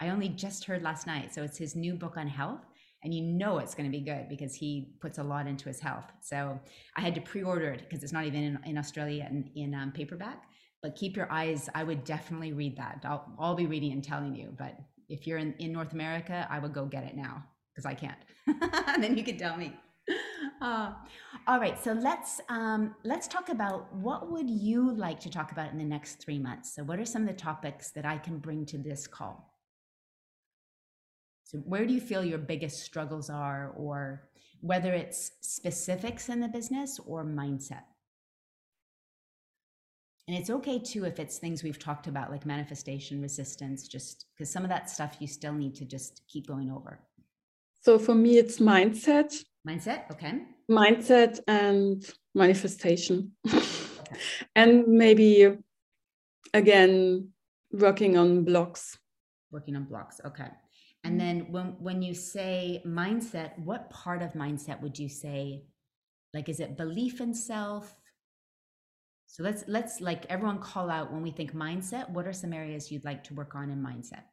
I only just heard last night. So it's his new book on health. And you know it's going to be good because he puts a lot into his health. So I had to pre order it because it's not even in, in Australia in, in um, paperback. But keep your eyes, I would definitely read that. I'll, I'll be reading and telling you. But if you're in, in North America, I would go get it now because I can't. and then you can tell me. Uh, all right, so let's um, let's talk about what would you like to talk about in the next three months. So, what are some of the topics that I can bring to this call? So, where do you feel your biggest struggles are, or whether it's specifics in the business or mindset? And it's okay too if it's things we've talked about, like manifestation resistance, just because some of that stuff you still need to just keep going over. So for me, it's mindset Mindset, okay. Mindset and manifestation. and maybe again working on blocks. Working on blocks, okay. And mm-hmm. then when when you say mindset, what part of mindset would you say like is it belief in self? So let's let's like everyone call out when we think mindset, what are some areas you'd like to work on in mindset?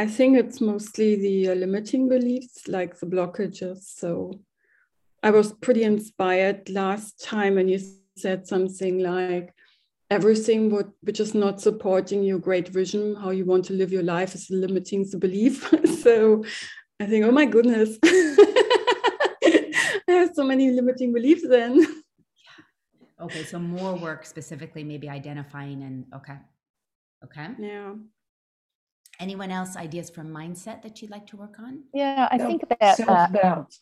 I think it's mostly the uh, limiting beliefs, like the blockages. So I was pretty inspired last time when you said something like, everything what, which is not supporting your great vision, how you want to live your life, is limiting the belief. so I think, oh my goodness, I have so many limiting beliefs then. Yeah. Okay, so more work specifically, maybe identifying and okay, okay. Yeah. Anyone else ideas from mindset that you'd like to work on? Yeah, I think about self doubt.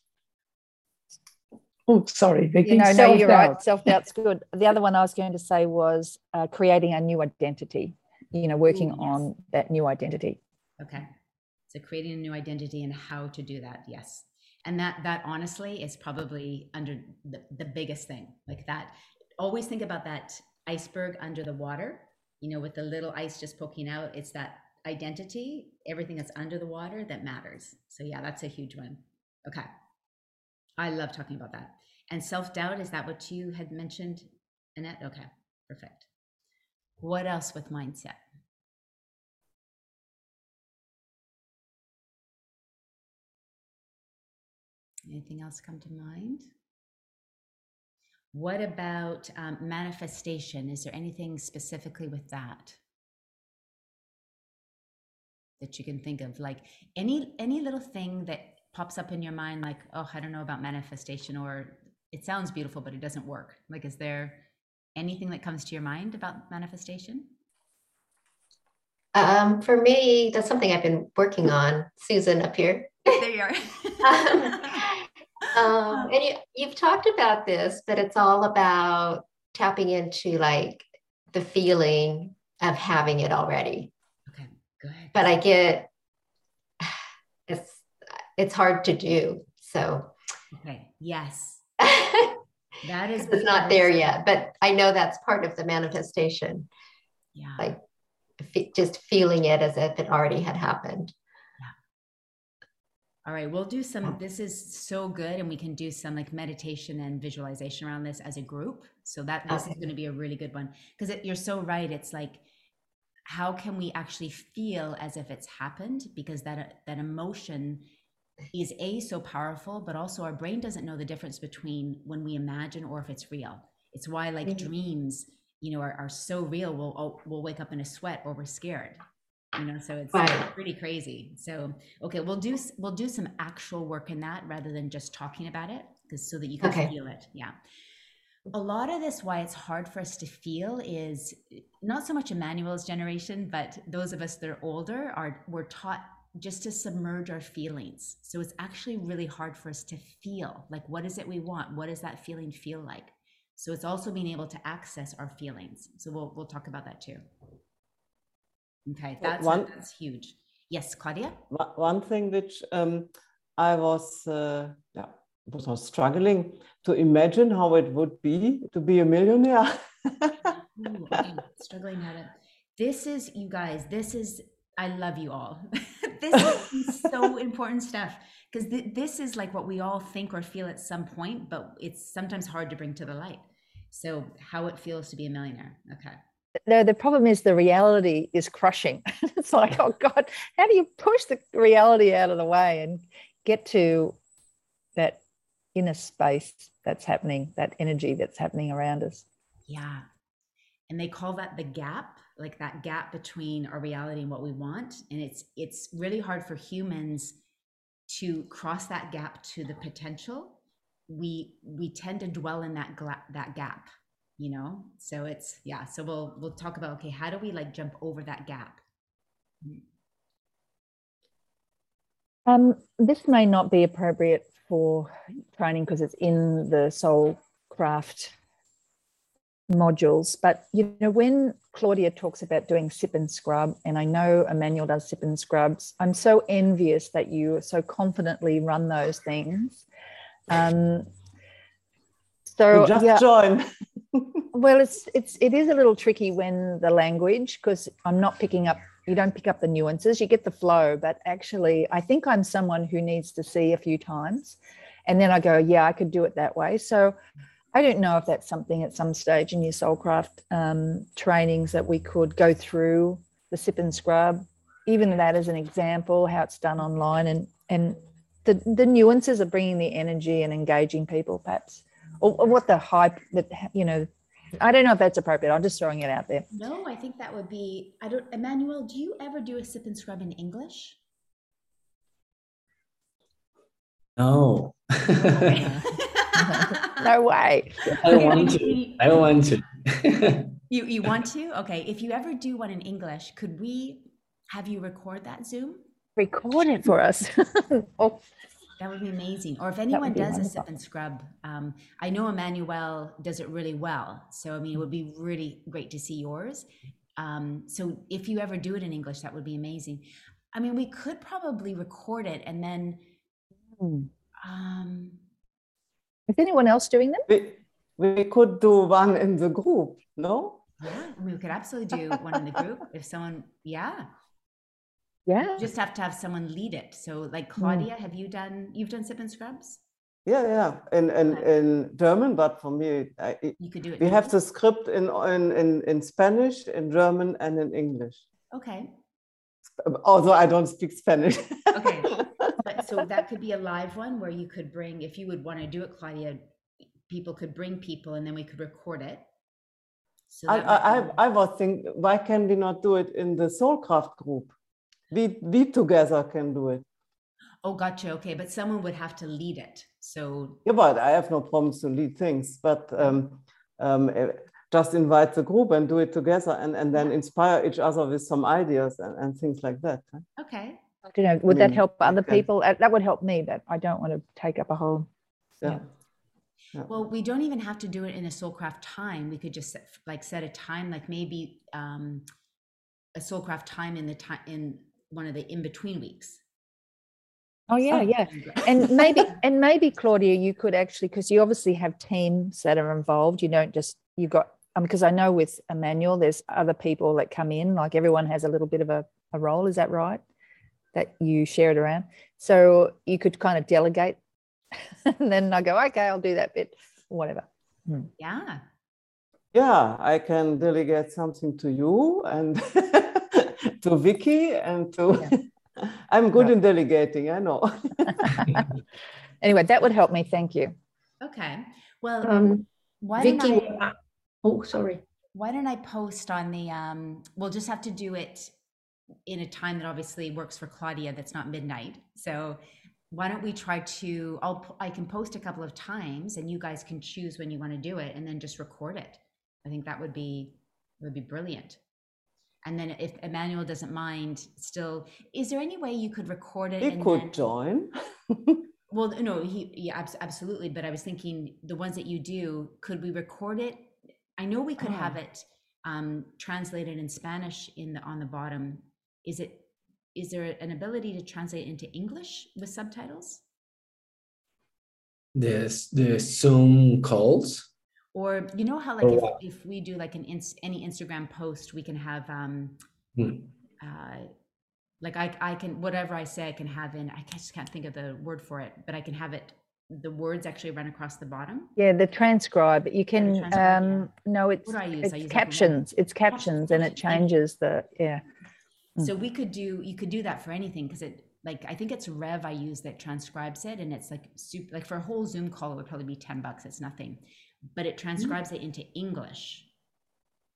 Uh, oh, sorry, Vicky. You know, no, you're right. Self doubt's good. The other one I was going to say was uh, creating a new identity. You know, working Ooh, yes. on that new identity. Okay, so creating a new identity and how to do that. Yes, and that that honestly is probably under the, the biggest thing. Like that. Always think about that iceberg under the water. You know, with the little ice just poking out. It's that identity, everything that's under the water that matters. So, yeah, that's a huge one. Okay. I love talking about that. And self doubt, is that what you had mentioned, Annette? Okay, perfect. What else with mindset? Anything else come to mind? What about um, manifestation? Is there anything specifically with that? That you can think of like any any little thing that pops up in your mind like oh i don't know about manifestation or it sounds beautiful but it doesn't work. Like is there anything that comes to your mind about manifestation? Um, for me that's something i've been working on. Susan up here. There you are. Um, and you, you've talked about this but it's all about tapping into like the feeling of having it already but I get it's it's hard to do. So okay, yes. that is it's not there yet, but I know that's part of the manifestation. Yeah. Like just feeling it as if it already had happened. All right, we'll do some. Oh. This is so good, and we can do some like meditation and visualization around this as a group. So that this okay. is going to be a really good one because you're so right. It's like how can we actually feel as if it's happened because that that emotion is a so powerful but also our brain doesn't know the difference between when we imagine or if it's real it's why like mm-hmm. dreams you know are, are so real we'll oh, we'll wake up in a sweat or we're scared you know so it's right. pretty crazy so okay we'll do we'll do some actual work in that rather than just talking about it because so that you can okay. feel it yeah a lot of this why it's hard for us to feel is not so much Emmanuel's generation, but those of us that are older are we're taught just to submerge our feelings. So it's actually really hard for us to feel like what is it we want? What does that feeling feel like? So it's also being able to access our feelings. So we'll we'll talk about that too. Okay, that's one, that's huge. Yes, Claudia. One thing which um, I was uh, yeah was struggling to imagine how it would be to be a millionaire. Ooh, okay. Struggling how to. This is you guys. This is I love you all. this is so important stuff because th- this is like what we all think or feel at some point, but it's sometimes hard to bring to the light. So how it feels to be a millionaire. Okay. No, the problem is the reality is crushing. it's like, oh God, how do you push the reality out of the way and get to that inner space that's happening, that energy that's happening around us. Yeah. And they call that the gap, like that gap between our reality and what we want. And it's it's really hard for humans to cross that gap to the potential. We we tend to dwell in that gla- that gap, you know. So it's yeah. So we'll we'll talk about okay, how do we like jump over that gap? Um, this may not be appropriate for training because it's in the soul craft modules. But you know, when Claudia talks about doing sip and scrub, and I know Emmanuel does sip and scrubs, I'm so envious that you so confidently run those things. Um, so just yeah, join. well, it's it's it is a little tricky when the language because I'm not picking up. You don't pick up the nuances. You get the flow, but actually, I think I'm someone who needs to see a few times, and then I go, yeah, I could do it that way. So I don't know if that's something at some stage in your soulcraft um, trainings that we could go through the sip and scrub, even that as an example, how it's done online, and and the the nuances of bringing the energy and engaging people, perhaps, or, or what the hype that you know. I don't know if that's appropriate. I'm just throwing it out there. No, I think that would be. I don't. Emmanuel, do you ever do a sip and scrub in English? No. no way. I want to. I want to. you you want to? Okay. If you ever do one in English, could we have you record that Zoom? Record it for us. oh. That would be amazing. Or if anyone does wonderful. a sip and scrub, um, I know Emmanuel does it really well. So I mean, it would be really great to see yours. Um, so if you ever do it in English, that would be amazing. I mean, we could probably record it and then. Mm. Um, is anyone else doing them? We, we could do one in the group, no? Yeah, we could absolutely do one in the group if someone, yeah. Yeah. You just have to have someone lead it. So, like Claudia, mm. have you done? You've done sip and scrubs. Yeah, yeah, in in, okay. in German, but for me, I, you could do it. We have the script in in in in Spanish, in German, and in English. Okay. Although I don't speak Spanish. okay, but so that could be a live one where you could bring, if you would want to do it, Claudia, people could bring people, and then we could record it. So I, I, I, I was thinking, why can we not do it in the Soulcraft group? We we together can do it. Oh gotcha. Okay but someone would have to lead it. So yeah but i have no problems to lead things but um, um, eh, just invite the group and do it together and, and then inspire each other with some ideas and, and things like that okay. You know would I mean, that help other people? Uh, that would help me but i don't want to take up a whole yeah. yeah. Well, we don't even have to do it in a soulcraft time. We could just set, like set a time, like maybe um, a soulcraft time in the time in one of the in between weeks. Oh yeah, yeah, and maybe and maybe Claudia, you could actually because you obviously have teams that are involved. You don't just you've got um because I know with Emmanuel, there's other people that come in. Like everyone has a little bit of a, a role. Is that right? That you share it around. So you could kind of delegate, and then I go, okay, I'll do that bit, whatever. Hmm. Yeah. Yeah, I can delegate something to you and to Vicky and to. Yeah. I'm good yeah. in delegating. I know. anyway, that would help me. Thank you. Okay. Well, um, why Vicky. I, oh, sorry. Why don't I post on the? Um, we'll just have to do it in a time that obviously works for Claudia. That's not midnight. So why don't we try to? I'll. I can post a couple of times, and you guys can choose when you want to do it, and then just record it. I think that would be would be brilliant and then if Emmanuel doesn't mind, still, is there any way you could record it? He could then, join. well, no, he yeah, absolutely. But I was thinking the ones that you do, could we record it? I know we could oh. have it um, translated in Spanish in the on the bottom. Is it? Is there an ability to translate into English with subtitles? The the Zoom calls. Or you know how like if, if we do like an ins- any Instagram post, we can have um hmm. uh like I I can whatever I say I can have in I just can't think of the word for it, but I can have it the words actually run across the bottom. Yeah, the transcribe. You can transcribe, um yeah. no it's, it's use captions. It's captions and it changes the yeah. Hmm. So we could do you could do that for anything because it like I think it's Rev I use that transcribes it and it's like super like for a whole Zoom call it would probably be 10 bucks. It's nothing but it mm-hmm. transcribes it into English.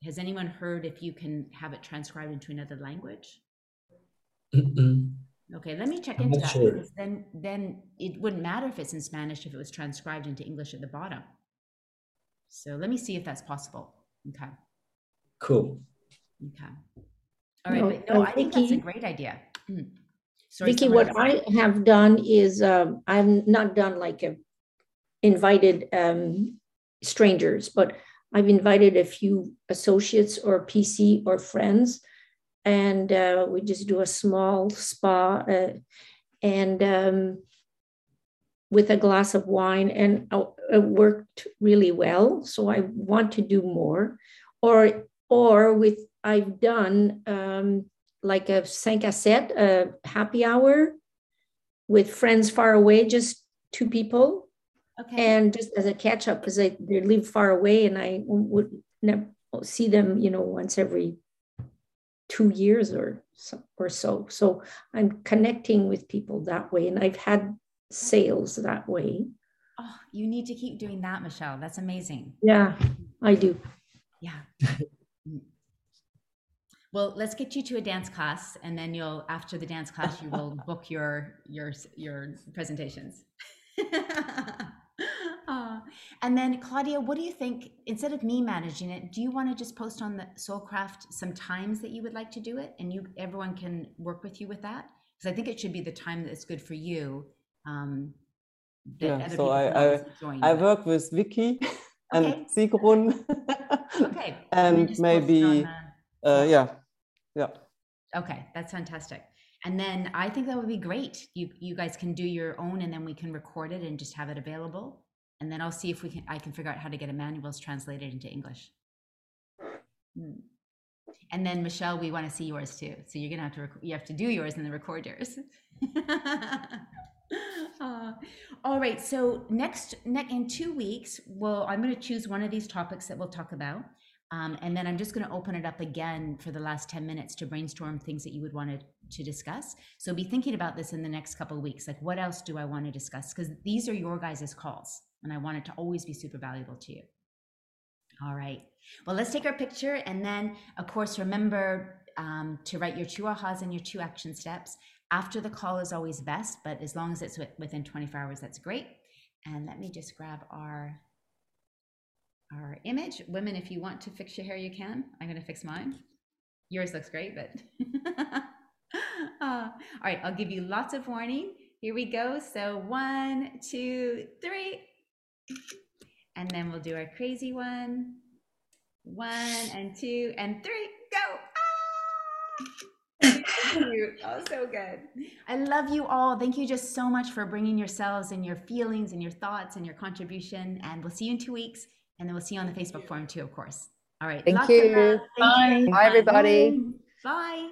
Has anyone heard if you can have it transcribed into another language? Mm-mm. Okay, let me check I'm into that sure. because then then it wouldn't matter if it's in Spanish if it was transcribed into English at the bottom. So let me see if that's possible. Okay. Cool. Okay. All right, no, but no, I think Vicky, that's a great idea. Mm. Sorry, Vicky, what else. I have done is um, I've not done like a invited um, strangers, but I've invited a few associates or PC or friends, and uh, we just do a small spa uh, and um, with a glass of wine, and uh, it worked really well. So I want to do more, or or with I've done um, like a cinq à a happy hour with friends far away, just two people Okay. and just as a catch up because they, they live far away and i would never see them you know once every two years or so, or so so i'm connecting with people that way and i've had sales that way oh, you need to keep doing that, Michelle. That's amazing. yeah i do Yeah. Well, let's get you to a dance class, and then you'll after the dance class you will book your your your presentations. And then Claudia, what do you think? Instead of me managing it, do you want to just post on the Soulcraft some times that you would like to do it, and you everyone can work with you with that? Because I think it should be the time that's good for you. Um, Yeah, so I- I- I work with Vicky and Okay. Sigrun. Okay, and just post it on maybe, the- uh, yeah, yeah. Okay, that's fantastic. And then I think that would be great. You you guys can do your own and then we can record it and just have it available. And then I'll see if we can I can figure out how to get Emmanuel's translated into English. Hmm. And then Michelle, we want to see yours too. So you're gonna have to you have to do yours and then record yours. Uh, all right. So next, ne- in two weeks, well, I'm to choose one of these topics that we'll talk about. Um, and then I'm just to open it up again for the last 10 minutes to brainstorm things that you would want to, to discuss. So be thinking about this in the next couple of weeks. Like, what else do I want to discuss? Because these are your guys' calls, and I want it to always be super valuable to you. All right. Well, let's take our picture. And then, of course, remember um, to write your two ahas and your two action steps. After the call is always best, but as long as it's within 24 hours, that's great. And let me just grab our our image. Women, if you want to fix your hair, you can. I'm going to fix mine. Yours looks great, but Uh, all right, I'll give you lots of warning. Here we go. So one, two, three, and then we'll do our crazy one. One and two and three. Go! Ah! Oh, so good. I love you all. Thank you just so much for bringing yourselves and your feelings and your thoughts and your contribution. And we'll see you in two weeks. And then we'll see you on the Facebook forum too, of course. All right. Thank you. Thank you. Bye. Bye, everybody. Bye.